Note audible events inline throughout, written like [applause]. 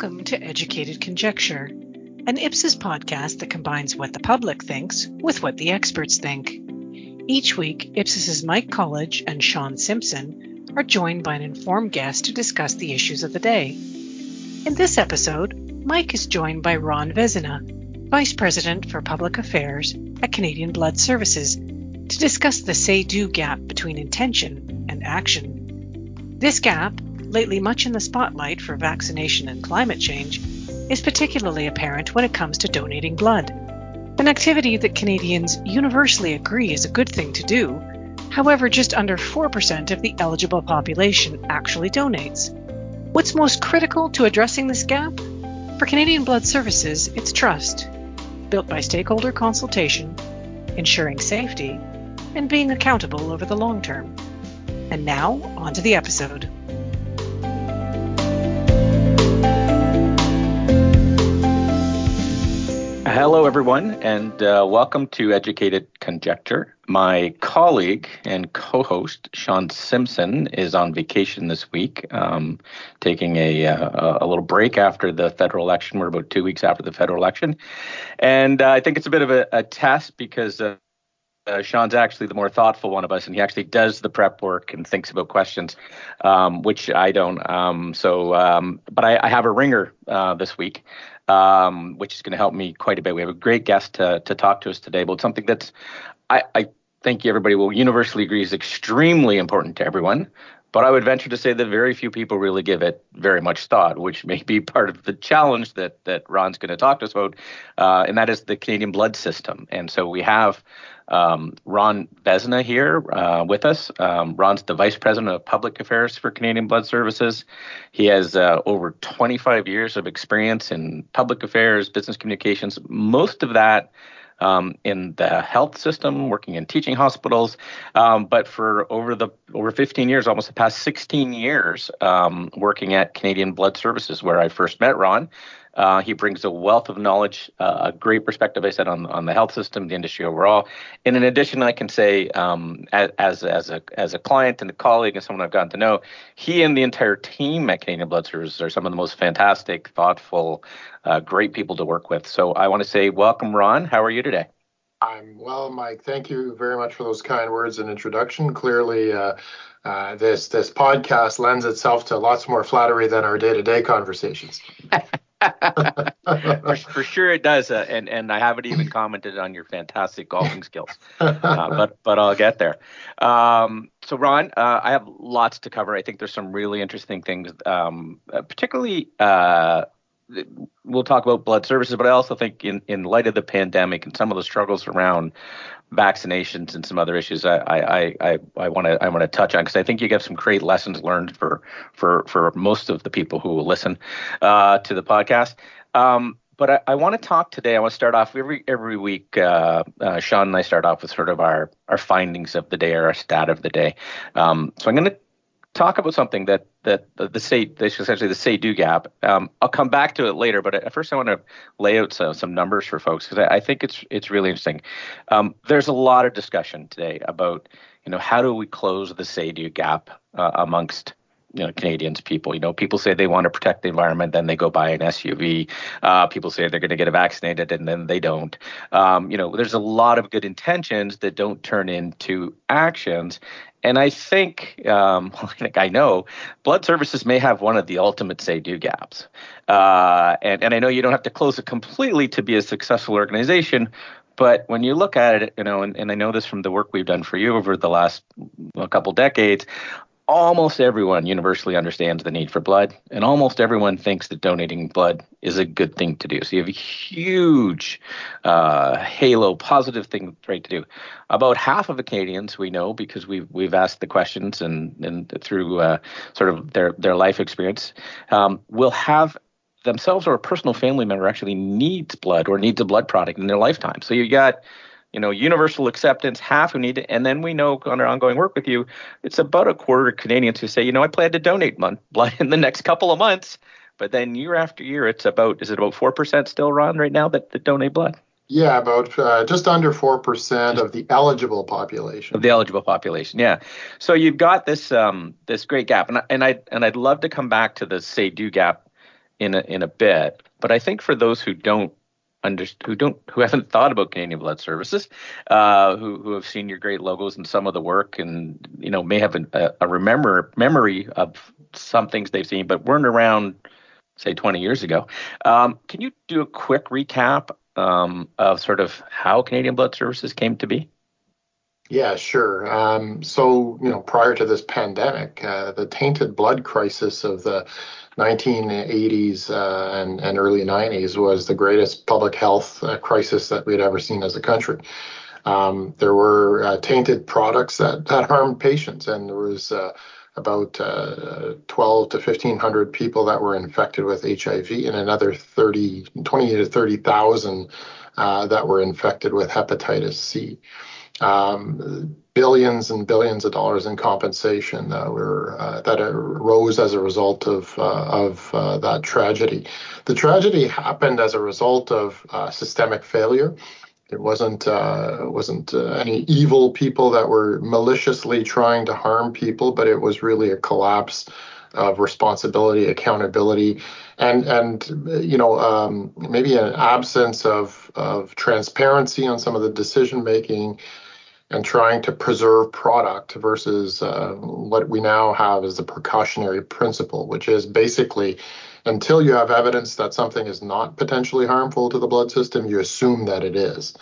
Welcome to Educated Conjecture, an Ipsos podcast that combines what the public thinks with what the experts think. Each week, Ipsos's Mike Colledge and Sean Simpson are joined by an informed guest to discuss the issues of the day. In this episode, Mike is joined by Ron Vezina, Vice President for Public Affairs at Canadian Blood Services, to discuss the say do gap between intention and action. This gap lately much in the spotlight for vaccination and climate change, is particularly apparent when it comes to donating blood. An activity that Canadians universally agree is a good thing to do. However, just under 4% of the eligible population actually donates. What's most critical to addressing this gap? For Canadian Blood Services, it's trust, built by stakeholder consultation, ensuring safety, and being accountable over the long term. And now, on to the episode. Hello, everyone, and uh, welcome to Educated Conjecture. My colleague and co host, Sean Simpson, is on vacation this week, um, taking a, uh, a little break after the federal election. We're about two weeks after the federal election. And uh, I think it's a bit of a, a test because. Uh, uh, Sean's actually the more thoughtful one of us, and he actually does the prep work and thinks about questions, um, which I don't. Um, so, um, but I, I, have a ringer uh, this week, um, which is going to help me quite a bit. We have a great guest to, to talk to us today about something that's, I, I think everybody will universally agree is extremely important to everyone. But I would venture to say that very few people really give it very much thought, which may be part of the challenge that that Ron's going to talk to us about, uh, and that is the Canadian blood system. And so we have um, Ron Vezina here uh, with us. Um, Ron's the Vice President of Public Affairs for Canadian Blood Services. He has uh, over 25 years of experience in public affairs, business communications, most of that um, in the health system, working in teaching hospitals. Um, but for over the over 15 years, almost the past 16 years, um, working at Canadian Blood Services, where I first met Ron. Uh, he brings a wealth of knowledge, uh, a great perspective, I said, on on the health system, the industry overall. And in addition, I can say, um, as as a as a client and a colleague and someone I've gotten to know, he and the entire team at Canadian Blood Services are some of the most fantastic, thoughtful, uh, great people to work with. So I want to say, welcome, Ron. How are you today? I'm well, Mike. Thank you very much for those kind words and introduction. Clearly, uh, uh, this this podcast lends itself to lots more flattery than our day to day conversations. [laughs] for, for, sure it does, uh, and and I haven't even commented on your fantastic golfing skills, uh, but but I'll get there. Um, so Ron, uh, I have lots to cover. I think there's some really interesting things, um, uh, particularly uh, we'll talk about blood services, but I also think in, in light of the pandemic and some of the struggles around vaccinations and some other issues, I I I I want to I want to touch on because I think you get some great lessons learned for for for most of the people who will listen uh, to the podcast. Um, but I, I want to talk today. I want to start off every every week. Uh, uh, Sean and I start off with sort of our our findings of the day or our stat of the day. Um, so I'm going to talk about something that that the, the essentially the say do gap. Um, I'll come back to it later, but at first I want to lay out some, some numbers for folks because I, I, think it's it's really interesting. Um, there's a lot of discussion today about you know how do we close the say do gap uh, amongst you know Canadians people. You know, people say they want to protect the environment, then they go buy an SUV. Uh, people say they're going to get vaccinated, and then they don't. Um, you know, there's a lot of good intentions that don't turn into actions. And I think, um, [laughs] I know, blood services may have one of the ultimate say-do gaps. Uh, and, and I know you don't have to close it completely to be a successful organization, but when you look at it, you know, and, and I know this from the work we've done for you over the last couple decades, almost everyone universally understands the need for blood, and almost everyone thinks that donating blood is a good thing to do. So you have a huge uh, halo positive thing right to do. About half of the Canadians we know because we've we've asked the questions and and through uh, sort of their their life experience um, will have themselves or a personal family member actually needs blood or needs a blood product in their lifetime. So you got you know, universal acceptance, half who need it. And then we know on our ongoing work with you, it's about a quarter of Canadians who say, you know, I plan to donate blood [laughs] in the next couple of months. But then year after year, it's about, is it about 4% still, Ron, right now that, that donate blood? Yeah, about uh, just under 4% of the eligible population. Of the eligible population, yeah. So you've got this um, this great gap. And, I, and, I, and I'd love to come back to the say do gap in a, in a bit. But I think for those who don't under, who don't who haven't thought about Canadian Blood Services, uh, who who have seen your great logos and some of the work, and you know may have a, a remember memory of some things they've seen, but weren't around say 20 years ago. Um, can you do a quick recap um, of sort of how Canadian Blood Services came to be? Yeah, sure. Um, so, you know, prior to this pandemic, uh, the tainted blood crisis of the 1980s uh, and, and, early 90s was the greatest public health uh, crisis that we'd ever seen as a country. Um, there were uh, tainted products that, that harmed patients, and there was uh, about uh, 12 to 1500 people that were infected with HIV, and another 30, 20 to 30,000 that were infected with hepatitis C um, billions and billions of dollars in compensation that were uh, that arose as a result of uh, of uh, that tragedy. The tragedy happened as a result of uh, systemic failure. It wasn't uh, wasn't uh, any evil people that were maliciously trying to harm people, but it was really a collapse of responsibility, accountability, and and you know um, maybe an absence of of transparency on some of the decision making and trying to preserve product versus uh, what we now have is the precautionary principle, which is basically until you have evidence that something is not potentially harmful to the blood system, you assume that it is.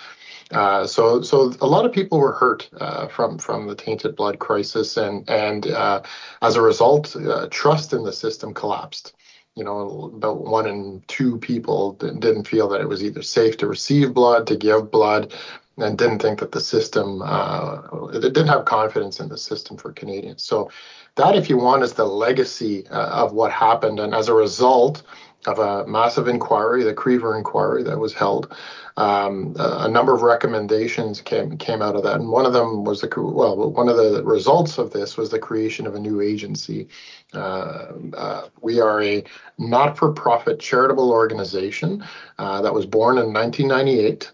Uh, so, so a lot of people were hurt uh, from from the tainted blood crisis, and and uh, as a result, uh, trust in the system collapsed. You know, about one in two people didn't feel that it was either safe to receive blood, to give blood, and didn't think that the system, uh, it didn't have confidence in the system for Canadians. So that, if you want, is the legacy uh, of what happened. And as a result of a massive inquiry, the Krever inquiry that was held, um, a, number of recommendations came came out of that. And one of them was the well, one of the results of this was the creation of a new agency. Uh, uh, we are a not-for-profit charitable organization uh, that was born in 1998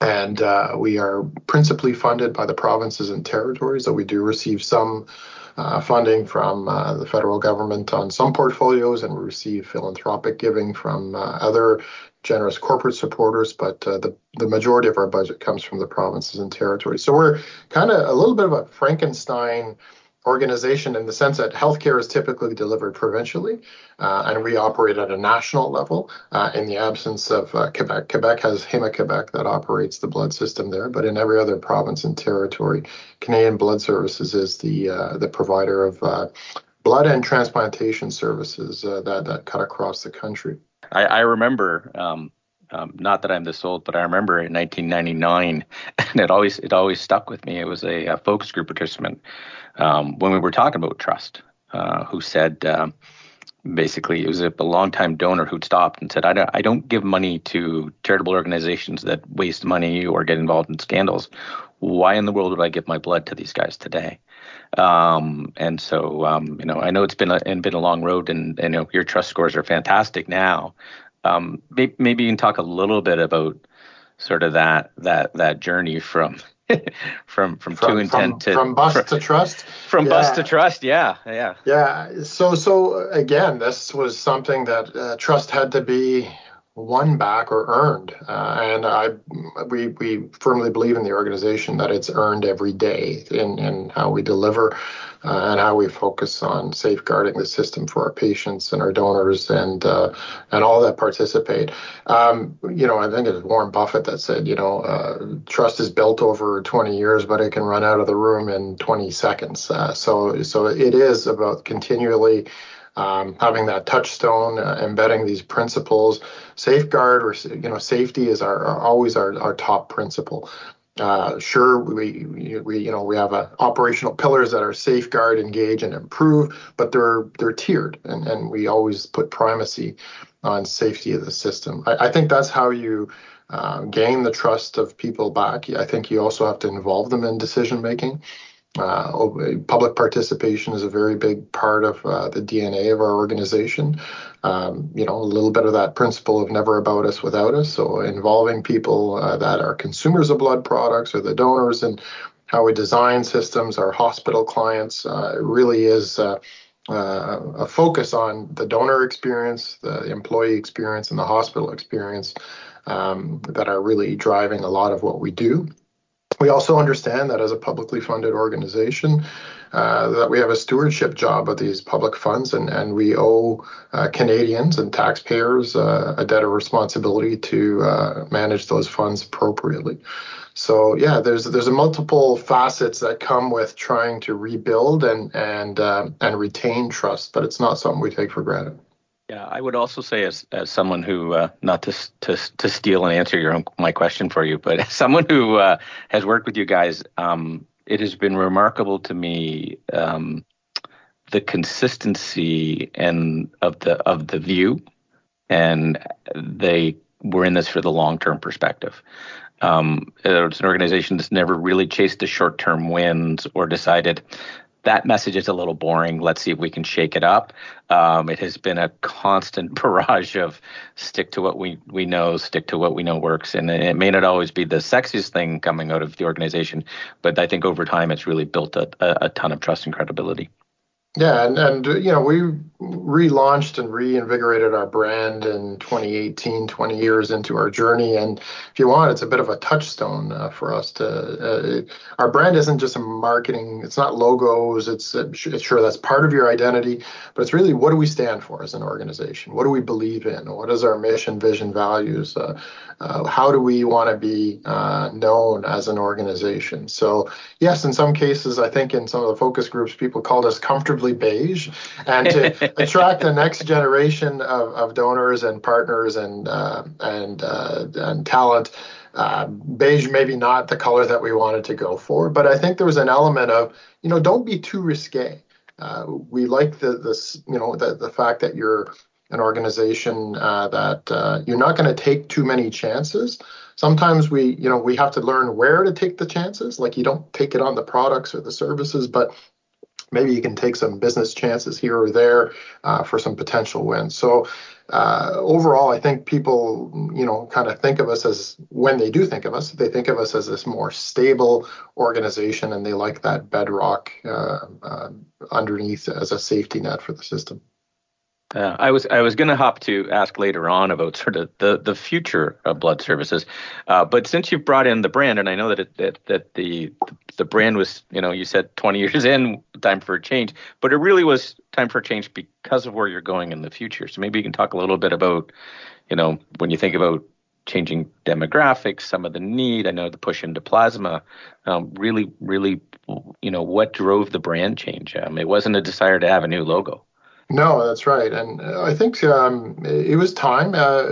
and uh, we are principally funded by the provinces and territories, though we do receive some uh, funding from uh, the federal government on some portfolios, and we receive philanthropic giving from uh, other generous corporate supporters. But uh, the, the majority of our budget comes from the provinces and territories. So we're kind of a little bit of a Frankenstein organization in the sense that healthcare is typically delivered provincially, uh, and we operate at a national level uh, in the absence of uh, Quebec. Quebec has Héma-Québec that operates the blood system there, but in every other province and territory, Canadian Blood Services is the uh, the provider of uh, blood and transplantation services uh, that that cut across the country. I, I remember. Um, um, not that I'm this old, but I remember in 1999, [laughs] and it always it always stuck with me. It was a, a focus group participant um, when we were talking about trust, uh, who said um, basically it was a, a longtime donor who'd stopped and said, I don't, I don't give money to charitable organizations that waste money or get involved in scandals. Why in the world would I give my blood to these guys today? Um, and so, um, you know, I know it's been a, been a long road, and, and you know, your trust scores are fantastic now. Um, maybe, maybe you can talk a little bit about sort of that that that journey from from [laughs] from, from two and ten to from bust from, to trust. From yeah. bust to trust, yeah, yeah. Yeah. So so again, this was something that uh, trust had to be won back or earned. Uh, and I, we, we firmly believe in the organization that it's earned every day in, in how we deliver uh, and how we focus on safeguarding the system for our patients and our donors and uh, and all that participate. Um, you know, I think it's Warren Buffett that said, you know, uh, trust is built over 20 years, but it can run out of the room in 20 seconds. Uh, so so it is about continually um, having that touchstone, uh, embedding these principles, safeguard or you know safety is our, our always our, our top principle. Uh, sure, we, we you know we have uh, operational pillars that are safeguard, engage, and improve, but they're they're tiered, and, and we always put primacy on safety of the system. I, I think that's how you uh, gain the trust of people back. I think you also have to involve them in decision making. Uh, public participation is a very big part of uh, the DNA of our organization. Um, you know, a little bit of that principle of never about us without us. So involving people uh, that are consumers of blood products or the donors and how we design systems, our hospital clients, uh, really is uh, uh, a focus on the donor experience, the employee experience, and the hospital experience um, that are really driving a lot of what we do. We also understand that as a publicly funded organization, uh, that we have a stewardship job of these public funds, and, and we owe uh, Canadians and taxpayers uh, a debt of responsibility to uh, manage those funds appropriately. So yeah, there's there's a multiple facets that come with trying to rebuild and and uh, and retain trust, but it's not something we take for granted. Yeah, I would also say as as someone who uh, not to to to steal and answer your own my question for you, but [laughs] as someone who uh, has worked with you guys, um, it has been remarkable to me um, the consistency and of the of the view, and they were in this for the long term perspective. Um, it's an organization that's never really chased the short term wins or decided that message is a little boring. Let's see if we can shake it up. Um, it has been a constant [laughs] barrage of stick to what we, we know, stick to what we know works. And it may not always be the sexiest thing coming out of the organization, but I think over time it's really built a, a, a ton of trust and credibility. Yeah, and, and you know, we relaunched and reinvigorated our brand in 2018, 20 years into our journey. And if you want, it's a bit of a touchstone uh, for us to. Uh, our brand isn't just a marketing, it's not logos, it's, it's sure that's part of your identity, but it's really what do we stand for as an organization? What do we believe in? What is our mission, vision, values? Uh, uh, how do we want to be uh, known as an organization? So, yes, in some cases, I think in some of the focus groups, people called us comfortably beige. And to [laughs] attract the next generation of, of donors and partners and, uh, and, uh, and talent, uh, beige maybe not the color that we wanted to go for, but I think there was an element of, you know, don't be too risque. Uh, we like the this, you know, the the fact that you're an organization uh, that uh, you're not going to take too many chances. Sometimes we, you know, we have to learn where to take the chances. Like you don't take it on the products or the services, but maybe you can take some business chances here or there uh, for some potential wins. So uh, overall, I think people, you know, kind of think of us as when they do think of us, they think of us as this more stable organization, and they like that bedrock uh, uh, underneath as a safety net for the system. Uh, I was I was going to hop to ask later on about sort of the, the future of blood services, uh, but since you've brought in the brand, and I know that it, that that the the brand was you know you said 20 [laughs] years in time for a change, but it really was time for a change because of where you're going in the future. So maybe you can talk a little bit about you know when you think about changing demographics, some of the need. I know the push into plasma, um, really really you know what drove the brand change. Um, it wasn't a desire to have a new logo. No, that's right, and I think um, it was time. Uh,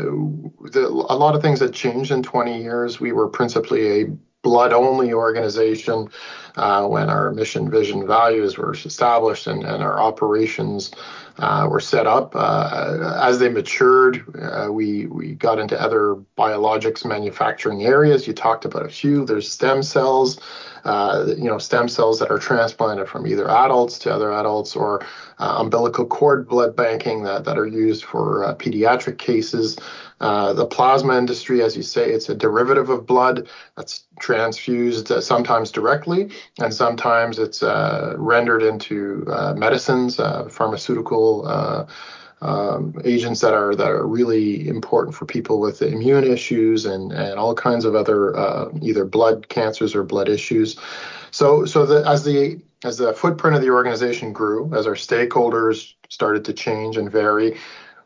the, a lot of things had changed in 20 years. We were principally a blood-only organization uh, when our mission, vision, values were established and, and our operations uh, were set up. Uh, as they matured, uh, we we got into other biologics manufacturing areas. You talked about a few. There's stem cells uh, you know, stem cells that are transplanted from either adults to other adults or uh, umbilical cord blood banking that, that are used for pediatric cases. Uh, the plasma industry, as you say, it's a derivative of blood that's transfused uh, sometimes directly, and sometimes it's uh, rendered into medicines, pharmaceutical um, agents that are that are really important for people with immune issues and and all kinds of other uh, either blood cancers or blood issues. So so the, as the as the footprint of the organization grew, as our stakeholders started to change and vary,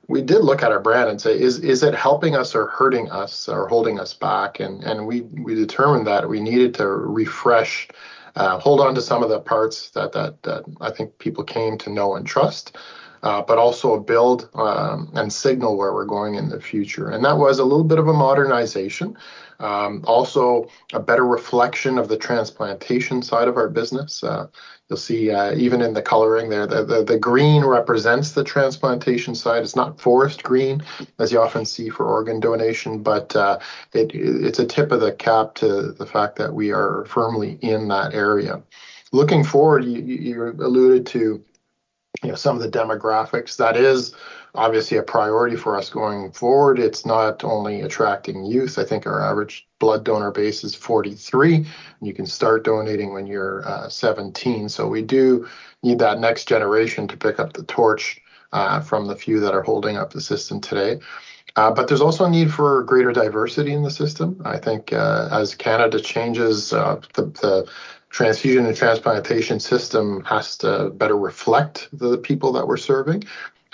we did look at our brand and say, is is it helping us or hurting us or holding us back? And and we we determined that we needed to refresh. Uh, hold on to some of the parts that, that that I think people came to know and trust, uh, but also a build um, and signal where we're going in the future. And that was a little bit of a modernization, um, also a better reflection of the transplantation side of our business. Uh, you'll see uh, even in the coloring there, the, the, the, green represents the transplantation side. It's not forest green, as you often see for organ donation, but uh, it, it's a tip of the cap to the fact that we are firmly in that area. Looking forward, you, you alluded to you know some of the demographics. That is obviously a priority for us going forward. It's not only attracting youth. I think our average blood donor base is 43, and you can start donating when you're uh, 17. So we do need that next generation to pick up the torch uh, from the few that are holding up the system today. Uh, but there's also a need for greater diversity in the system. I think uh, as Canada changes, uh, the, the transfusion and transplantation system has to better reflect the people that we're serving.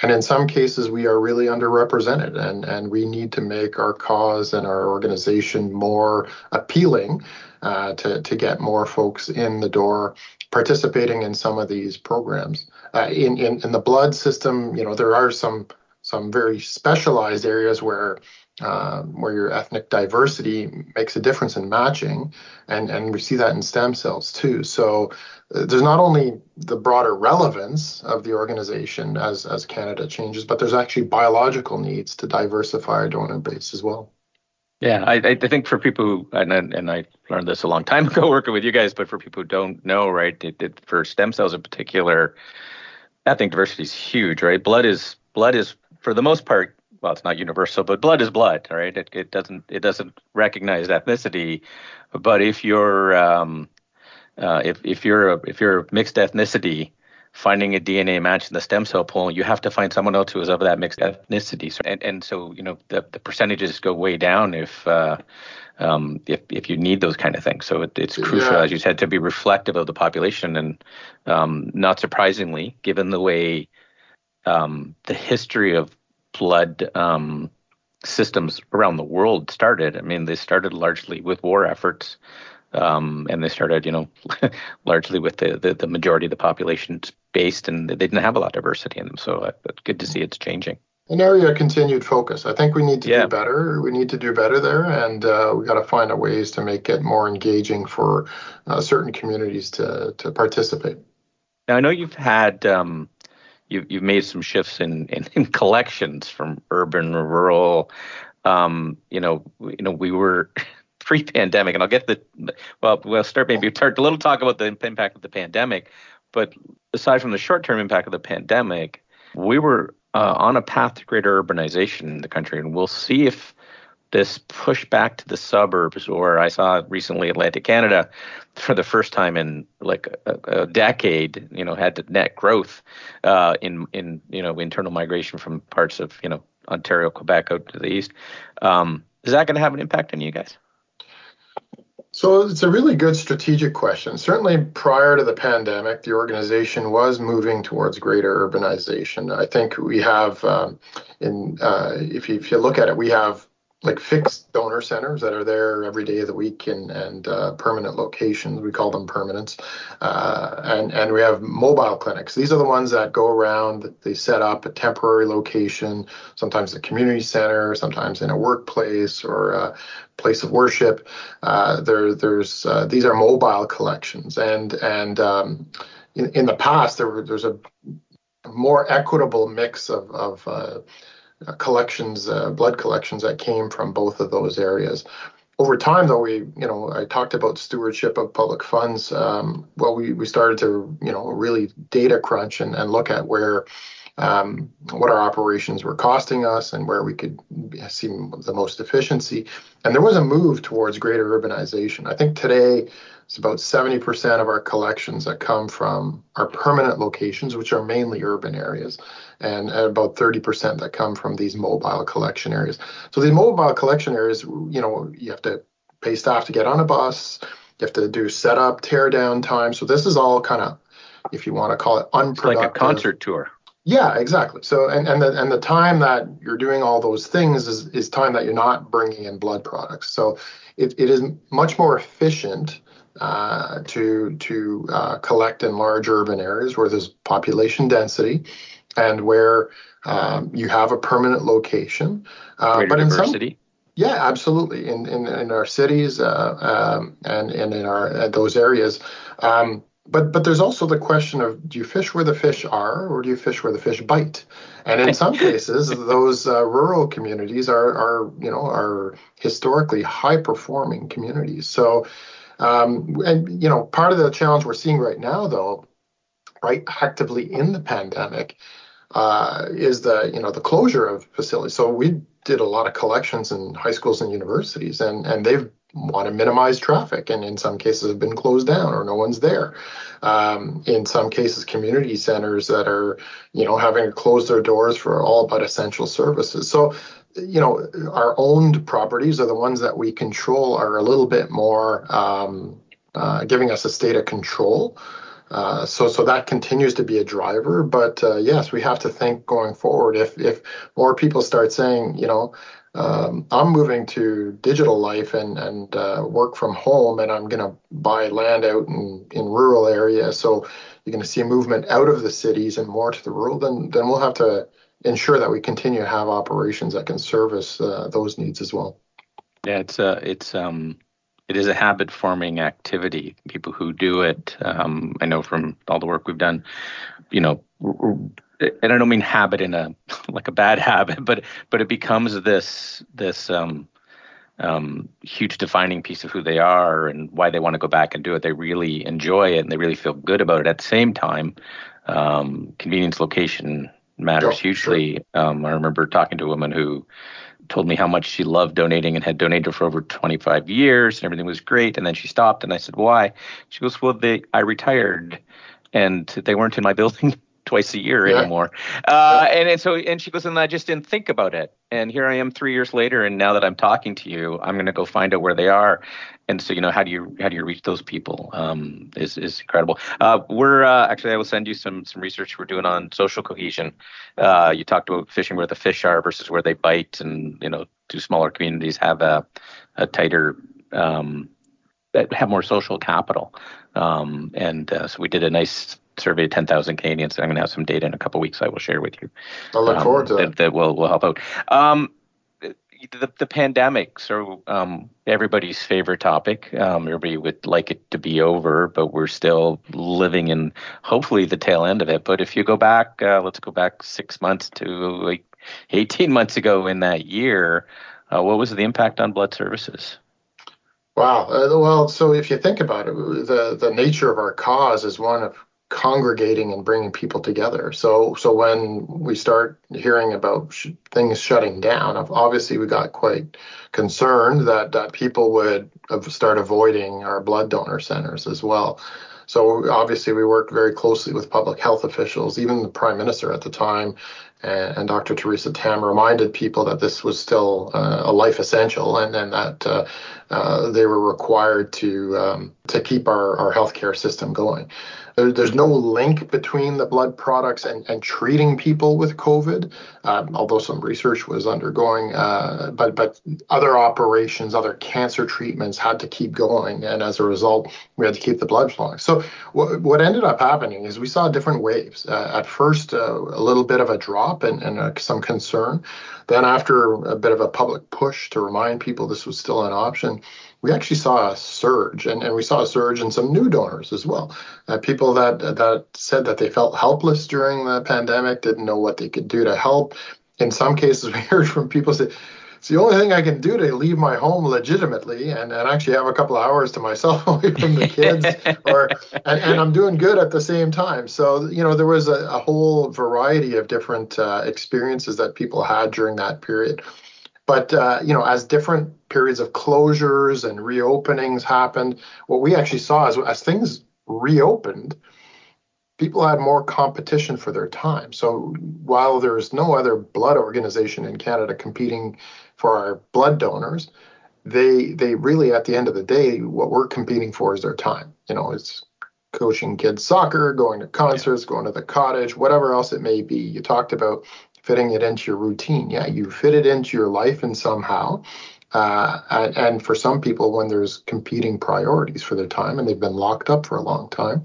And in some cases, we are really underrepresented, and, and we need to make our cause and our organization more appealing uh, to, to get more folks in the door participating in some of these programs. Uh, in, in, in the blood system, you know, there are some some very specialized areas where um, where your ethnic diversity makes a difference in matching, and and we see that in stem cells too. So uh, there's not only the broader relevance of the organization as as Canada changes, but there's actually biological needs to diversify our donor base as well. Yeah, I, I think for people who and and I learned this a long time [laughs] ago working with you guys, but for people who don't know, right, it, it, for stem cells in particular, ethnic diversity is huge, right? Blood is blood is for the most part well, it's not universal, but blood is blood, right? It, it doesn't it doesn't recognize ethnicity, but if you're um, uh, if if you're a, if you're a mixed ethnicity, finding a DNA match in the stem cell pool, you have to find someone else who is of that mixed ethnicity. So, and and so you know the the percentages go way down if. Uh, um, if if you need those kind of things, so it, it's crucial, yeah. as you said, to be reflective of the population, and um, not surprisingly, given the way um, the history of blood um, systems around the world started. I mean, they started largely with war efforts, um, and they started, you know, [laughs] largely with the, the, the majority of the population based, and they didn't have a lot of diversity in them. So uh, it's good to see it's changing. An area of continued focus. I think we need to yeah. do better. We need to do better there, and uh, we got to find a ways to make it more engaging for uh, certain communities to to participate. Now I know you've had um, you, you've made some shifts in, in, [laughs] in collections from urban rural. Um, you know, you know, we were [laughs] pre-pandemic, and I'll get the well. We'll start maybe start a little talk about the impact of the pandemic, but aside from the short-term impact of the pandemic, we were uh, on a path to greater urbanization in the country, and we'll see if this push back to the suburbs, or I saw recently Atlantic Canada for the first time in like a, a decade, you know, had net growth uh, in in you know internal migration from parts of you know Ontario, Quebec out to the east. Um, is that going to have an impact on you guys? So it's a really good strategic question. Certainly, prior to the pandemic, the organization was moving towards greater urbanization. I think we have, um, in uh, if you, if you look at it, we have like fixed donor centers that are there every day of the week and and uh, permanent locations. We call them permanents, uh, and and we have mobile clinics. These are the ones that go around. They set up a temporary location, sometimes a community center, sometimes in a workplace or a place of worship. Uh, there there's uh, these are mobile collections, and and um, in, in the past there were, there's a more equitable mix of of uh, collections, uh, blood collections that came from both of those areas. Over time, though, we, you know, I talked about stewardship of public funds. Um, well, we, we started to, you know, really data crunch and, and look at where um, what our operations were costing us and where we could see the most efficiency. And there was a move towards greater urbanization. I think today it's about 70% of our collections that come from our permanent locations, which are mainly urban areas, and, about 30% that come from these mobile collection areas. So these mobile collection areas, you know, you have to pay staff to get on a bus, you have to do setup, tear down time. So this is all kind of, if you want to call it unproductive. It's like a concert tour. Yeah, exactly. So and and the and the time that you're doing all those things is is time that you're not bringing in blood products. So it, it is much more efficient uh, to to uh, collect in large urban areas where there's population density and where um, you have a permanent location. Uh, but diversity. in some yeah, absolutely. In in, in our cities uh, um, and and in our uh, those areas. Um, but but there's also the question of do you fish where the fish are or do you fish where the fish bite? And in some [laughs] cases, those uh, rural communities are are you know are historically high performing communities. So um, and you know, part of the challenge we're seeing right now, though, right actively in the pandemic uh, is the you know the closure of facilities. So we did a lot of collections in high schools and universities, and and they've want to minimize traffic, and in some cases have been closed down or no one's there. Um, in some cases, community centers that are you know having to close their doors for all but essential services. So you know our owned properties are the ones that we control are a little bit more um, uh, giving us a state of control. Uh, so, so that continues to be a driver. But uh, yes, we have to think going forward. If if more people start saying, you know, um, I'm moving to digital life and and uh, work from home, and I'm going to buy land out in in rural areas, so you're going to see a movement out of the cities and more to the rural. Then then we'll have to ensure that we continue to have operations that can service uh, those needs as well. Yeah, it's uh, it's um it is a habit forming activity. People who do it, um, I know from all the work we've done, you know, and I don't mean habit in a [laughs] like a bad habit, but but it becomes this this um, um, huge defining piece of who they are and why they want to go back and do it. They really enjoy it and they really feel good about it. At the same time, um, convenience, location matters hugely. Sure. Um, I remember talking to a woman who told me how much she loved donating and had donated for over 25 years and everything was great. And then she stopped and I said, why? She goes, well, they, I retired and they weren't in my [laughs] building twice a year yeah. anymore. Uh, yeah. and, and so, and she goes, and I just didn't think about it. And here I am three years later. And now that I'm talking to you, I'm going to go find out where they are. And so, you know, how do you, how do you reach those people? Um, is, is incredible. Uh, we're, uh, actually, I will send you some, some research we're doing on social cohesion. Uh, you talked about fishing where the fish are versus where they bite. And, you know, do smaller communities have a, a tighter, um, that have more social capital. Um, and uh, so we did a nice surveyed 10,000 Canadians. I'm going to have some data in a couple weeks I will share with you. I look um, forward to that. That, that will, will help out. Um, the, the pandemic, so um, everybody's favorite topic. Um, everybody would like it to be over, but we're still living in hopefully the tail end of it. But if you go back, uh, let's go back six months to like 18 months ago in that year, uh, what was the impact on blood services? Wow. Uh, well, so if you think about it, the the nature of our cause is one of congregating and bringing people together. So so when we start hearing about sh- things shutting down, obviously we got quite concerned that that people would start avoiding our blood donor centers as well. So obviously we worked very closely with public health officials, even the prime minister at the time, and, and Dr. Theresa Tam reminded people that this was still uh, a life essential, and, that uh, uh, they were required to um, to keep our, our healthcare system going. There, there's no link between the blood products and, and treating people with COVID, um, although some research was undergoing. Uh, but but other operations, other cancer treatments had to keep going, and as a result, we had to keep the blood flowing. So what what ended up happening is we saw different waves. Uh, at first, uh, a little bit of a drop and, and uh, some concern. Then, after a bit of a public push to remind people this was still an option, we actually saw a surge, and, and we saw a surge in some new donors as well. Uh, people that that said that they felt helpless during the pandemic, didn't know what they could do to help. In some cases, [laughs] we heard from people say, it's the only thing I can do to leave my home legitimately and, and actually have a couple of hours to myself [laughs] away from the kids or [laughs] and, and I'm doing good at the same time. So, you know, there was a, a whole variety of different uh, experiences that people had during that period. But uh, you know, as different periods of closures and reopenings happened, what we actually saw is as things reopened, people had more competition for their time. So while there's no other blood organization in Canada competing for our blood donors, they they really at the end of the day, what we're competing for is their time. You know, it's coaching kids soccer, going to concerts, going to the cottage, whatever else it may be. You talked about fitting it into your routine. Yeah, you fit it into your life and somehow. Uh, and, and, for some people, when there's competing priorities for their time and they've been locked up for a long time,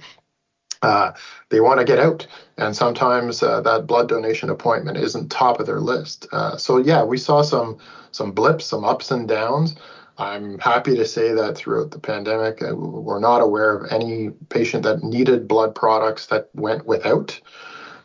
uh, they want to get out. And sometimes uh, that blood donation appointment isn't top of their list. Uh, so yeah, we saw some some blips, some ups and downs. I'm happy to say that throughout the pandemic, uh, we're not aware of any patient that needed blood products that went without.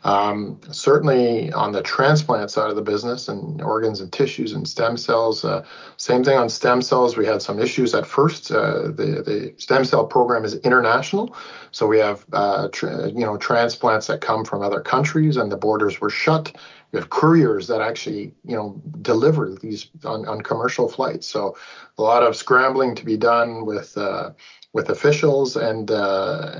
Um, certainly on the transplant side of the business and organs and tissues and stem cells, uh, same thing on stem cells. We had some issues at first. Uh, the the stem cell program is international, so we have uh, tra- you know transplants that come from other countries, and the borders were shut. We have couriers that actually you know deliver these on, on commercial flights. So a lot of scrambling to be done with uh, with officials, and uh,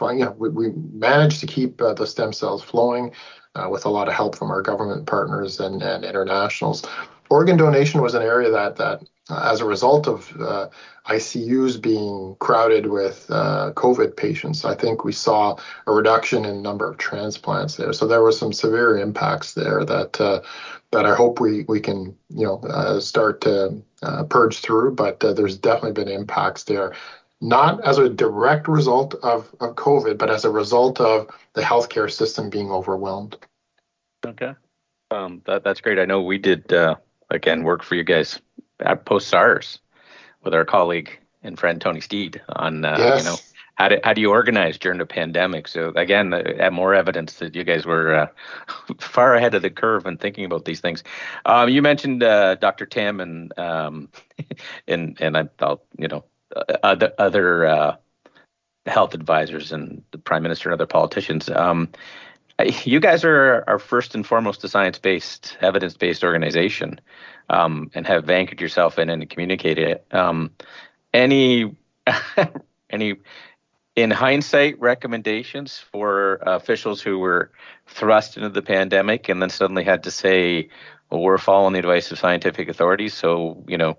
you know, we, we, managed to keep uh, the stem cells flowing uh, with a lot of help from our government partners and, and internationals. Organ donation was an area that that uh, as a result of uh, ICUs being crowded with uh, COVID patients, I think we saw a reduction in number of transplants there. So there were some severe impacts there that uh, that I hope we we can you know uh, start to uh, purge through. But there's definitely been impacts there not as a direct result of, of COVID, but as a result of the healthcare system being overwhelmed. Okay. Um, that, that's great. I know we did, uh, again, work for you guys at post SARS with our colleague and friend Tony Steed on, uh, yes. you know, how do, how do you organize during the pandemic? So again, uh, more evidence that you guys were uh, [laughs] far ahead of the curve in thinking about these things. Um, you mentioned uh, Dr. Tim and um, [laughs] and and I, will you know other other uh, health advisors and the prime minister and other politicians. Um, you guys are are first and foremost a science based, evidence based organization, um, and have anchored yourself in and communicated it. Um, any [laughs] any in hindsight recommendations for officials who were thrust into the pandemic and then suddenly had to say well we're following the advice of scientific authorities so you know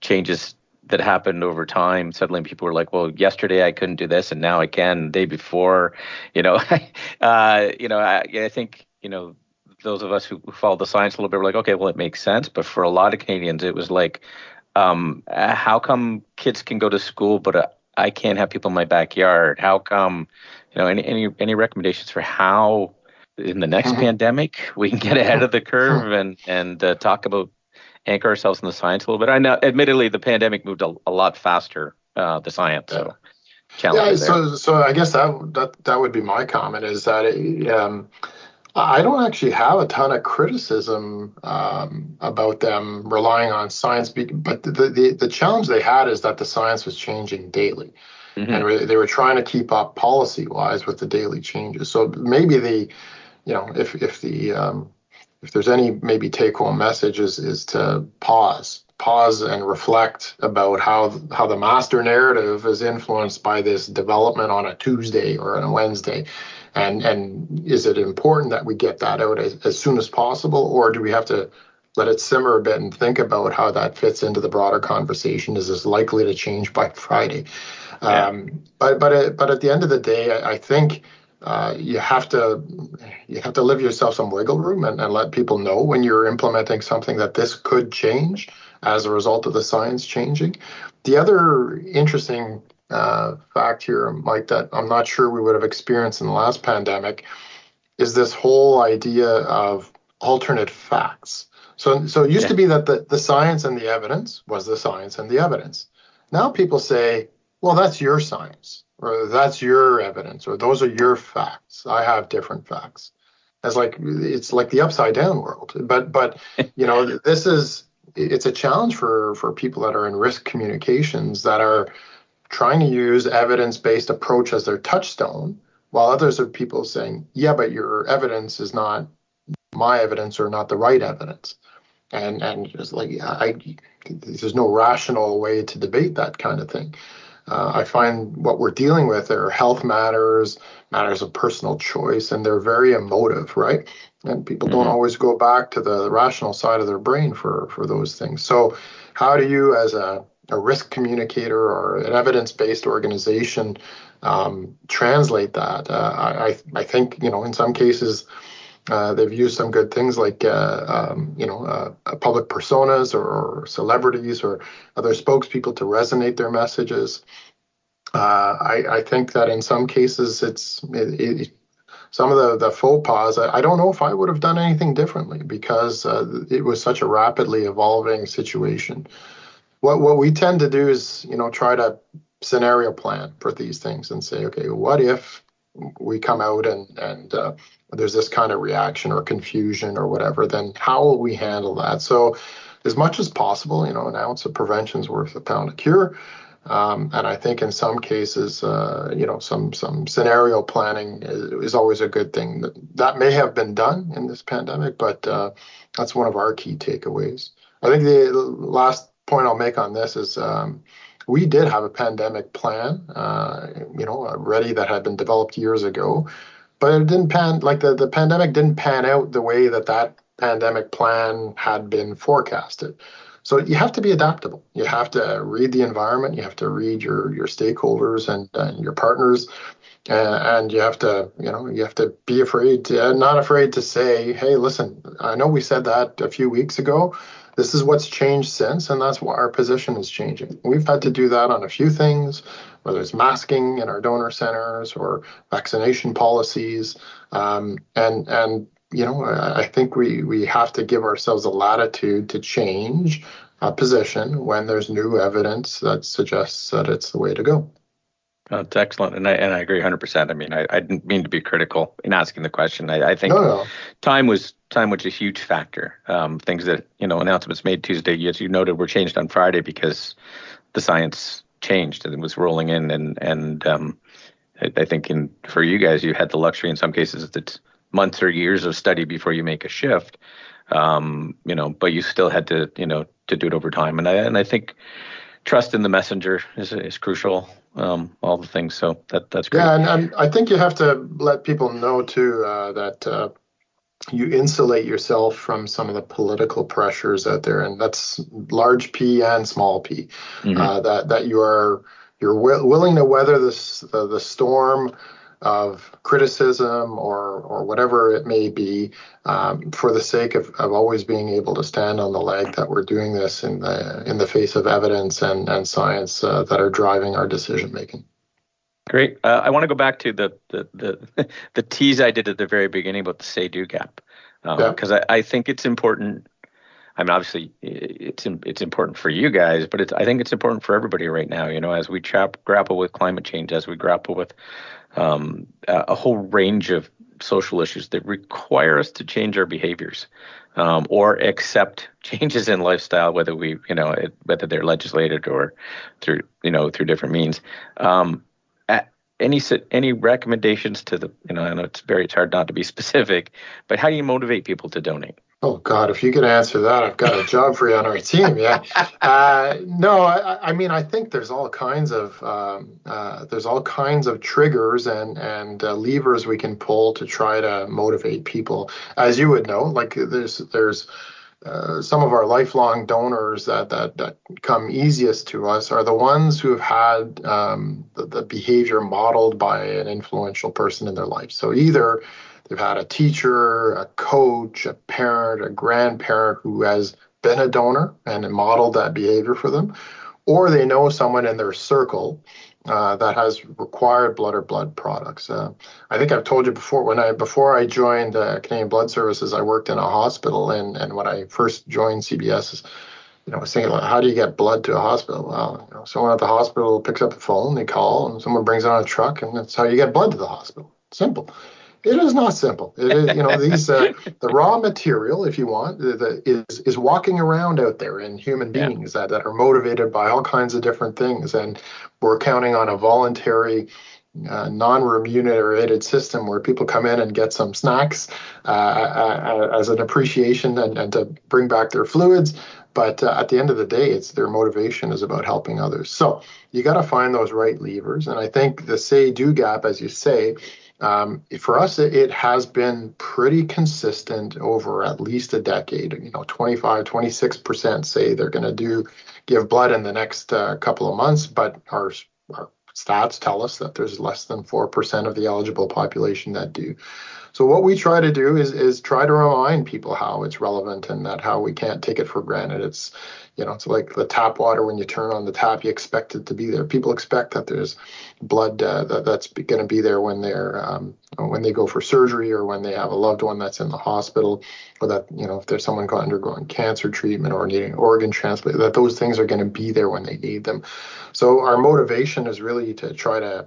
changes that happened over time. Suddenly, people were like, "Well, yesterday I couldn't do this, and now I can." The day before, [laughs] you know, [laughs] uh, you know, I, I, think you know those of us who follow the science a little bit were like, "Okay, well, it makes sense." But for a lot of Canadians, it was like, um, "How come kids can go to school, but uh, I can't have people in my backyard? How come?" You know, any any any recommendations for how in the next mm-hmm. pandemic we can get ahead of the curve and and uh, talk about anchor ourselves in the science a little bit. I know, admittedly, the pandemic moved a, a lot faster, uh, the science. So, yeah. So, so I guess that that that would be my comment is that it, um, I don't actually have a ton of criticism um, about them relying on science, but the, the the challenge they had is that the science was changing daily. Mm-hmm. And they were trying to keep up policy wise with the daily changes. So maybe the, you know, if if the um, if there's any maybe take home message is, is to pause pause and reflect about how how the master narrative is influenced by this development on a Tuesday or on a Wednesday. And and is it important that we get that out as, as soon as possible or do we have to let it simmer a bit and think about how that fits into the broader conversation? Is this likely to change by Friday? Yeah. um, but but but at the end of the day I, I think uh, you have to you have to leave yourself some wiggle room and, and let people know when you're implementing something that this could change as a result of the science changing. The other interesting uh, fact here, Mike, that I'm not sure we would have experienced in the last pandemic is this whole idea of alternate facts. So, so it used yeah. to be that the, the science and the evidence was the science and the evidence. Now people say, well, that's your science or that's your evidence, or those are your facts. I have different facts. As like it's like the upside down world. But but you know [laughs] this is it's a challenge for for people that are in risk communications that are trying to use evidence based approach as their touchstone, while others are people saying, yeah, but your evidence is not my evidence or not the right evidence. And and just like I, there's no rational way to debate that kind of thing. Uh, I find what we're dealing with are health matters, matters of personal choice, and they're very emotive, right? And people don't mm-hmm. always go back to the rational side of their brain for for those things. So, how do you, as a, a risk communicator or an evidence-based organization, um, translate that? Uh, I I think you know in some cases uh, they've used some good things like, uh, um, you know, uh, uh, public personas or, or, celebrities or other spokespeople to resonate their messages. Uh, I, I, think that in some cases it's it, it, some of the, the faux pas. I, I, don't know if I would have done anything differently because it was such a rapidly evolving situation. What what we tend to do is, you know, try to scenario plan for these things and say, okay, what if we come out and and uh, there's this kind of reaction or confusion or whatever, then how will we handle that? So, as much as possible, you know, an ounce of prevention is worth a pound of cure. Um, and I think in some cases, uh, you know, some some scenario planning is, is, always a good thing. That, that may have been done in this pandemic, but uh, that's one of our key takeaways. I think the last point I'll make on this is um, we did have a pandemic plan, uh, you know, ready that had been developed years ago, but it didn't pan like the, the pandemic didn't pan out the way that that pandemic plan had been forecasted. So you have to be adaptable. You have to read the environment. You have to read your your stakeholders and, and your partners, uh, and you have to you know you have to be afraid to not afraid to say, hey, listen, I know we said that a few weeks ago. This is what's changed since, and that's why our position is changing. We've had to do that on a few things, whether it's masking in our donor centers or vaccination policies, um, and and you know, I think we, we have to give ourselves a latitude to change a position when there's new evidence that suggests that it's the way to go. That's excellent, and I and I agree 100. percent I mean, I, I didn't mean to be critical in asking the question. I, I think no, no. time was time was a huge factor. Um, things that you know announcements made Tuesday, as you noted, were changed on Friday because the science changed and it was rolling in, and and um, I, I think in for you guys, you had the luxury in some cases that months or years of study before you make a shift. Um, you know, but you still had to, you know, to do it over time. And I and I think trust in the messenger is is crucial. Um, all the things. So that that's great. Yeah, and, and I think you have to let people know too uh, that. Uh, you insulate yourself from some of the political pressures out there, and that's large P and small P. Mm-hmm. Uh, that that you are you're w- willing to weather this the, the storm of criticism or or whatever it may be, um, for the sake of, of always being able to stand on the leg that we're doing this in the in the face of evidence and and science uh, that are driving our decision making. Great. Uh, I want to go back to the the the, [laughs] the tease I did at the very beginning about the say do gap because um, yeah. I, I think it's important I mean, obviously, it's it's important for you guys, but it's I think it's important for everybody right now. You know, as we grapple with climate change, as we grapple with um, a whole range of social issues that require us to change our behaviors um, or accept changes in lifestyle, whether we, you know, it, whether they're legislated or through, you know, through different means. Um, any any recommendations to the, you know, I know it's very it's hard not to be specific, but how do you motivate people to donate? Oh God, if you could answer that, I've got a job for you on our team. Yeah. [laughs] Uh, no, I, I, mean, I think there's all kinds of um, uh, there's all kinds of triggers and and uh, levers we can pull to try to motivate people. As you would know, like there's there's uh, some of our lifelong donors that, that that come easiest to us are the ones who have had um, the, the behavior modeled by an influential person in their life. So either They've had a teacher, a coach, a parent, a grandparent who has been a donor and modeled that behavior for them, or they know someone in their circle uh, that has required blood or blood products. Uh, I think I've told you before when I before I joined uh, Canadian Blood Services, I worked in a hospital, and and when I first joined CBS, you know, I was thinking, how do you get blood to a hospital? Well, you know, someone at the hospital picks up the phone, they call, and someone brings it on a truck, and that's how you get blood to the hospital. Simple. It is not simple. It is, you know, these uh, [laughs] the raw material, if you want, the, the, is is walking around out there in human beings yeah. that, that are motivated by all kinds of different things, and we're counting on a voluntary. Uh, non-remunerated system where people come in and get some snacks uh, uh, uh as an appreciation and, and, to bring back their fluids but uh, at the end of the day it's their motivation is about helping others so you got to find those right levers and i think the say do gap as you say um, for us, it, it, has been pretty consistent over at least a decade. You know, 25, 26% say they're going to do give blood in the next uh, couple of months, but our, our stats tell us that there's less than 4% of the eligible population that do. So what we try to do is is try to remind people how it's relevant and that how we can't take it for granted. It's you know, it's like the tap water when you turn on the tap, you expect it to be there. People expect that there's blood uh, that, that's going to be there when they're um, when they go for surgery or when they have a loved one that's in the hospital, or that you know if there's someone going undergoing cancer treatment or needing organ transplant, that those things are going to be there when they need them. So our motivation is really to try to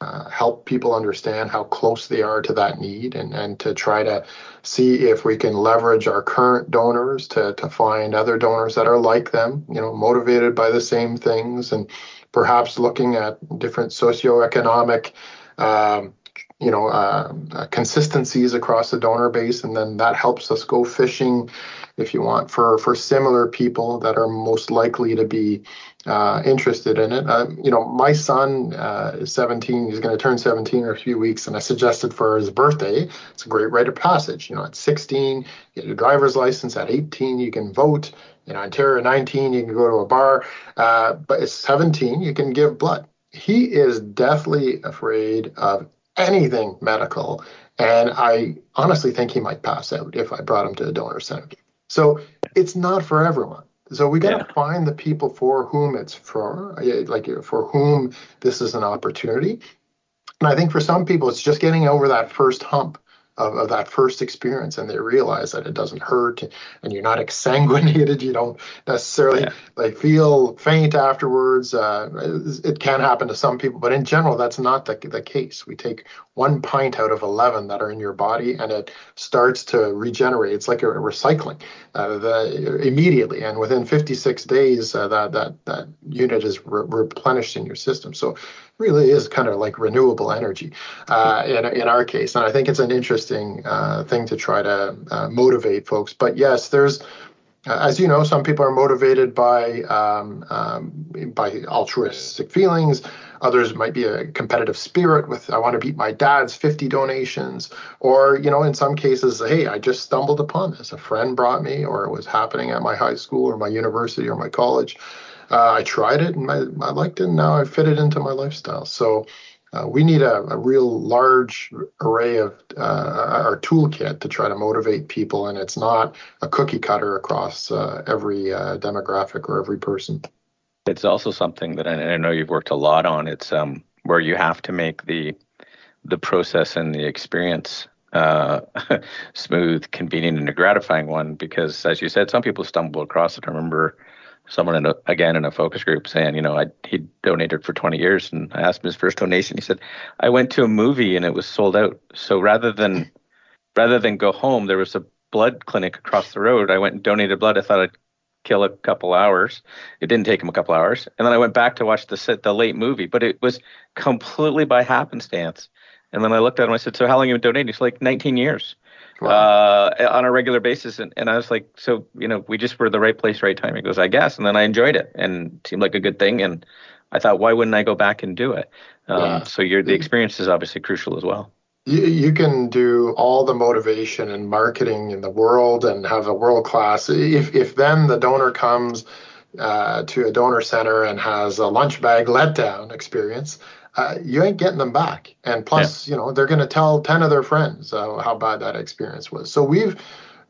uh, help people understand how close they are to that need and, and to try to see if we can leverage our current donors to, to find other donors that are like them, you know, motivated by the same things and perhaps looking at different socioeconomic um, you know uh, consistencies across the donor base. And then that helps us go fishing if you want for for similar people that are most likely to be uh, interested in it uh, you know my son uh, is 17 he's going to turn 17 in a few weeks and i suggested for his birthday it's a great rite of passage you know at 16 you get your driver's license at 18 you can vote in ontario 19 you can go to a bar uh, but at 17 you can give blood he is deathly afraid of anything medical. And I honestly think he might pass out if I brought him to a donor center. So it's not for everyone. So we got to yeah. find the people for whom it's for, eh, like for whom this is an opportunity. And I think for some people, it's just getting over that first hump of, of that first experience and they realize that it doesn't hurt and you're not [laughs] exsanguinated. You don't necessarily yeah. like feel faint afterwards. Uh, it can happen to some people but in general that's not the, the case. We take one pint out of 11 that are in your body and it starts to regenerate. It's like a, recycling uh, the, immediately and within 56 days uh, that that that unit is re- replenished in your system. So really is kind of like renewable energy uh, in, in our case. And I think it's an interesting uh, thing to try to uh, motivate folks. But yes, there's, uh, as you know, some people are motivated by um, um, by altruistic feelings. Others might be a competitive spirit with I want to beat my dad's 50 donations, or you know, in some cases, hey, I just stumbled upon this. A friend brought me, or it was happening at my high school or my university or my college uh, I tried it and I, I liked it. And now I fit it into my lifestyle. So uh, we need a, a, real large array of uh, our toolkit to try to motivate people, and it's not a cookie cutter across uh, every uh, demographic or every person. It's also something that I, I, know you've worked a lot on. It's um, where you have to make the the process and the experience uh, [laughs] smooth, convenient, and a gratifying one. Because, as you said, some people stumble across it. I remember someone in a, again in a focus group saying, you know, I, he donated for 20 years, and I asked him his first donation. He said, I went to a movie and it was sold out. So rather than rather than go home, there was a blood clinic across the road. I went and donated blood. I thought I'd kill a couple hours. It didn't take him a couple hours, and then I went back to watch the the late movie, but it was completely by happenstance. And then I looked at him. I said, "So how long have you been donating?" He's like, "19 years." Wow. uh, on a regular basis. And, and I was like, so, you know, we just were the right place, right time. He goes, I guess. And then I enjoyed it and it seemed like a good thing. And I thought, why wouldn't I go back and do it? Um, yeah. So your the experience is obviously crucial as well. You, you can do all the motivation and marketing in the world and have a world class. If, if then the donor comes uh, to a donor center and has a lunch bag letdown experience, uh, you ain't getting them back. And plus, yeah. you know, they're going to tell 10 of their friends uh, how bad that experience was. So we've,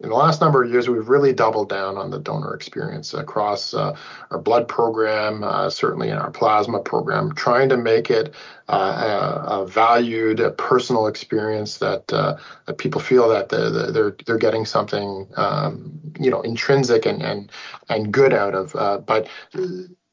in the last number of years, we've really doubled down on the donor experience across uh, our blood program, uh, certainly in our plasma program, trying to make it uh, a, a, valued, a personal experience that, uh, that people feel that they're, they're, they're getting something, um, you know, intrinsic and, and, and good out of. but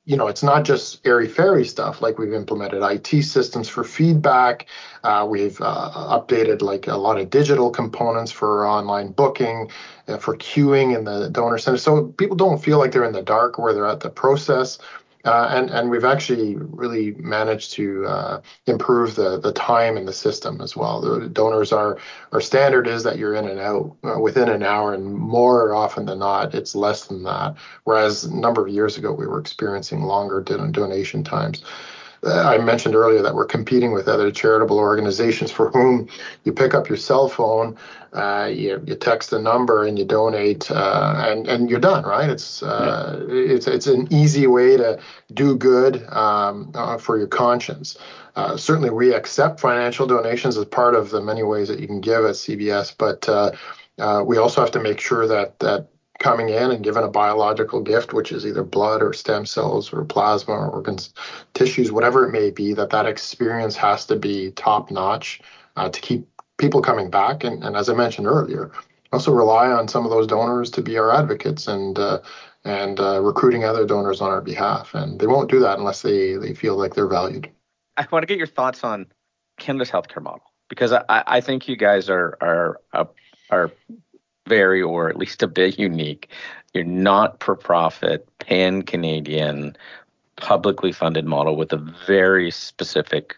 you know, it's not just airy fairy stuff. Like we've implemented IT systems for feedback. Uh, we've uh, updated like a lot of digital components for online booking, uh, for queuing in the donor center. So people don't feel like they're in the dark where they're at the process. Uh, and we've actually really managed to uh, improve the the time in the system as well. The donors are our standard is that you're in and out uh, within an hour, and more often than not, it's less than that. Whereas a number of years ago, we were experiencing longer donation times. I mentioned earlier that we're competing with other charitable organizations for whom you pick up your cell phone, uh, you, you text a number, and you donate, uh, and and you're done, right? It's uh, it's it's an easy way to do good um, uh, for your conscience. Uh, certainly, we accept financial donations as part of the many ways that you can give at CBS, but uh, we also have to make sure that that coming in and given a biological gift, which is either blood or stem cells or plasma or organs, tissues, whatever it may be, that that experience has to be top notch uh, to keep people coming back. And, and as I mentioned earlier, also rely on some of those donors to be our advocates and uh, and uh, recruiting other donors on our behalf. And they won't do that unless they they feel like they're valued. I want to get your thoughts on Canada's healthcare model because I, I think you guys are are are very or at least a bit unique. You're not for profit, pan Canadian, publicly funded model with a very specific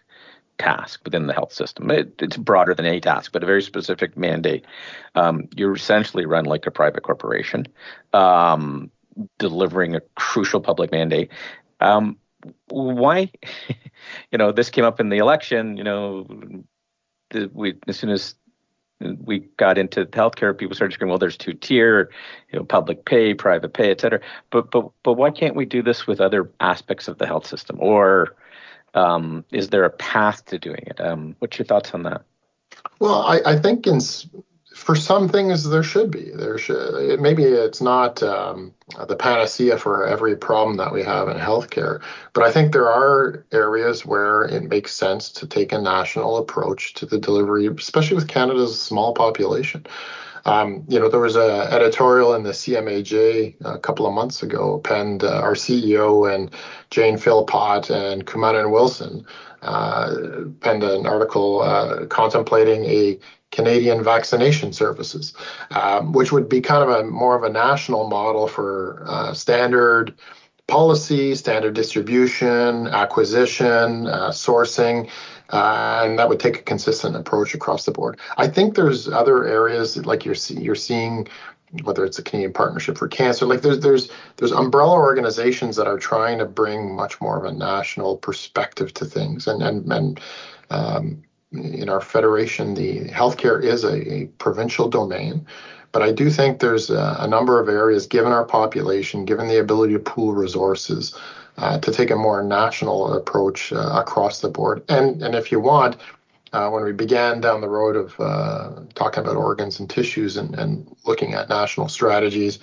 task within the health system. It, it's broader than any task, but a very specific mandate. Um, you're essentially run like a private corporation, um, delivering a crucial public mandate. Um, why, [laughs] you know, this came up in the election. You know, the, we as soon as we got into healthcare, people started screaming, "Well, there's two tier, you know, public pay, private pay, et cetera." But but but why can't we do this with other aspects of the health system, or um, is there a path to doing it? Um, what's your thoughts on that? Well, I, I think in for some things there should be there should maybe it's not um, the panacea for every problem that we have in healthcare but i think there are areas where it makes sense to take a national approach to the delivery especially with canada's small population um, you know there was a editorial in the cmaj a couple of months ago penned uh, our ceo and jane philpott and kumanan wilson uh, penned an article uh, contemplating a Canadian vaccination services, um, which would be kind of a more of a national model for uh, standard policy, standard distribution, acquisition, uh, sourcing, uh, and that would take a consistent approach across the board. I think there's other areas like you're you're seeing whether it's the Canadian Partnership for Cancer, like there's there's there's umbrella organizations that are trying to bring much more of a national perspective to things, and and and um, in our federation, the healthcare is a, a provincial domain. But I do think there's a, a, number of areas, given our population, given the ability to pool resources, uh, to take a more national approach uh, across the board. And and if you want, uh, when we began down the road of uh, talking about organs and tissues and, and looking at national strategies,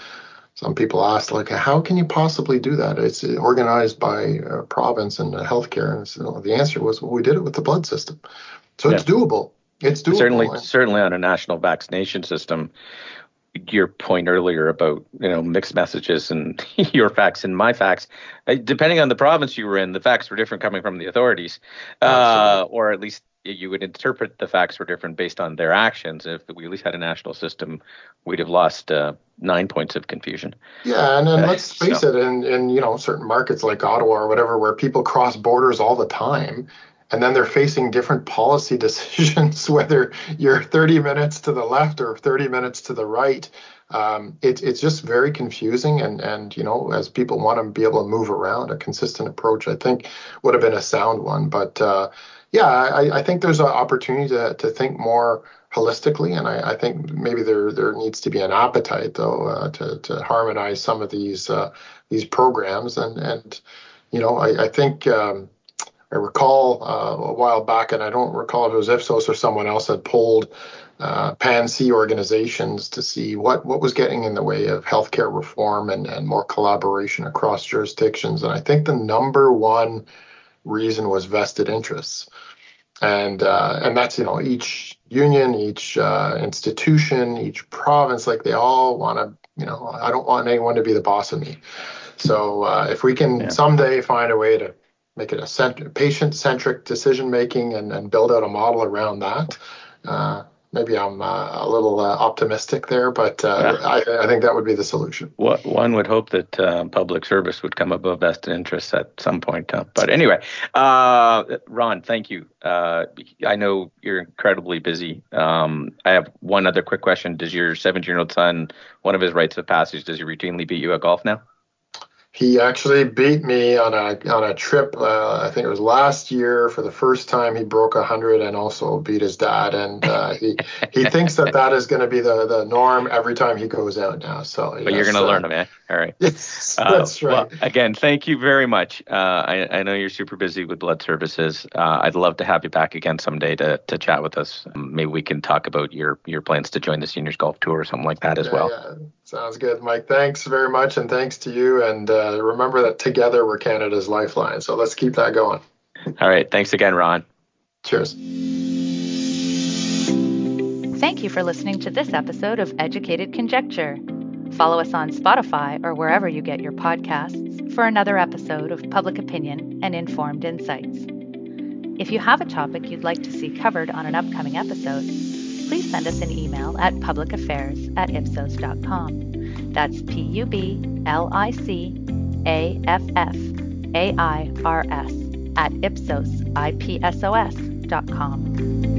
some people asked, like, how can you possibly do that? It's organized by province and healthcare. And so the answer was, well, we did it with the blood system. So yeah. it's doable. It's doable. Certainly, certainly on a national vaccination system. Your point earlier about you know mixed messages and [laughs] your facts and my facts, uh, depending on the province you were in, the facts were different coming from the authorities, uh, or at least you would interpret the facts were different based on their actions. If we at least had a national system, we'd have lost uh, nine points of confusion. Yeah, and then uh, let's face so. it, in in you know certain markets like Ottawa or whatever, where people cross borders all the time, and then they're facing different policy [laughs] decisions, whether you're 30 minutes to the left or 30 minutes to the right. Um, it, it's just very confusing, and and you know, as people want to be able to move around, a consistent approach, I think, would have been a sound one. But uh, yeah, I, I, think there's an opportunity to to think more holistically, and I, I, think maybe there there needs to be an appetite though uh, to to harmonize some of these uh, these programs, and and you know, I, I think. Um, I recall uh, a while back, and I don't recall if it was Ipsos or someone else had polled uh, Pan-C organizations to see what, what was getting in the way of healthcare reform and, and more collaboration across jurisdictions. And I think the number one reason was vested interests. And uh, and that's you know each union, each uh, institution, each province, like they all want to you know I don't want anyone to be the boss of me. So uh, if we can yeah. someday find a way to make it a cent- patient-centric decision making and, and build out a model around that. Uh, maybe I'm uh, a little uh, optimistic there, but uh, yeah. I, I, think that would be the solution. What, one would hope that uh, public service would come above vested interests at some point. but anyway, uh, Ron, thank you. I know you're incredibly busy. Um, I have one other quick question. Does your 17-year-old son, one of his rites of passage, does he routinely beat you at golf now? He actually beat me on a on a trip. Uh, I think it was last year for the first time. He broke a hundred and also beat his dad. And uh, he he [laughs] thinks that that is going to be the the norm every time he goes out now. So, but yes, you're going to uh, learn, man. All right. [laughs] Yes, uh, that's right. Well, again, thank you very much. Uh, I I know you're super busy with blood services. Uh, I'd love to have you back again someday to to chat with us. Maybe we can talk about your your plans to join the seniors golf tour or something like that as yeah, well. Yeah. Sounds good, Mike. Thanks very much, and thanks to you. And uh, remember that together we're Canada's lifeline. So let's keep that going. All right. Thanks again, Ron. Cheers. Thank you for listening to this episode of Educated Conjecture. Follow us on Spotify or wherever you get your podcasts for another episode of Public Opinion and Informed Insights. If you have a topic you'd like to see covered on an upcoming episode, please send us an email at publicaffairs at ipsos.com. That's P U B L I C A F F A I R S at ipsos, I-P-S-O-S dot com.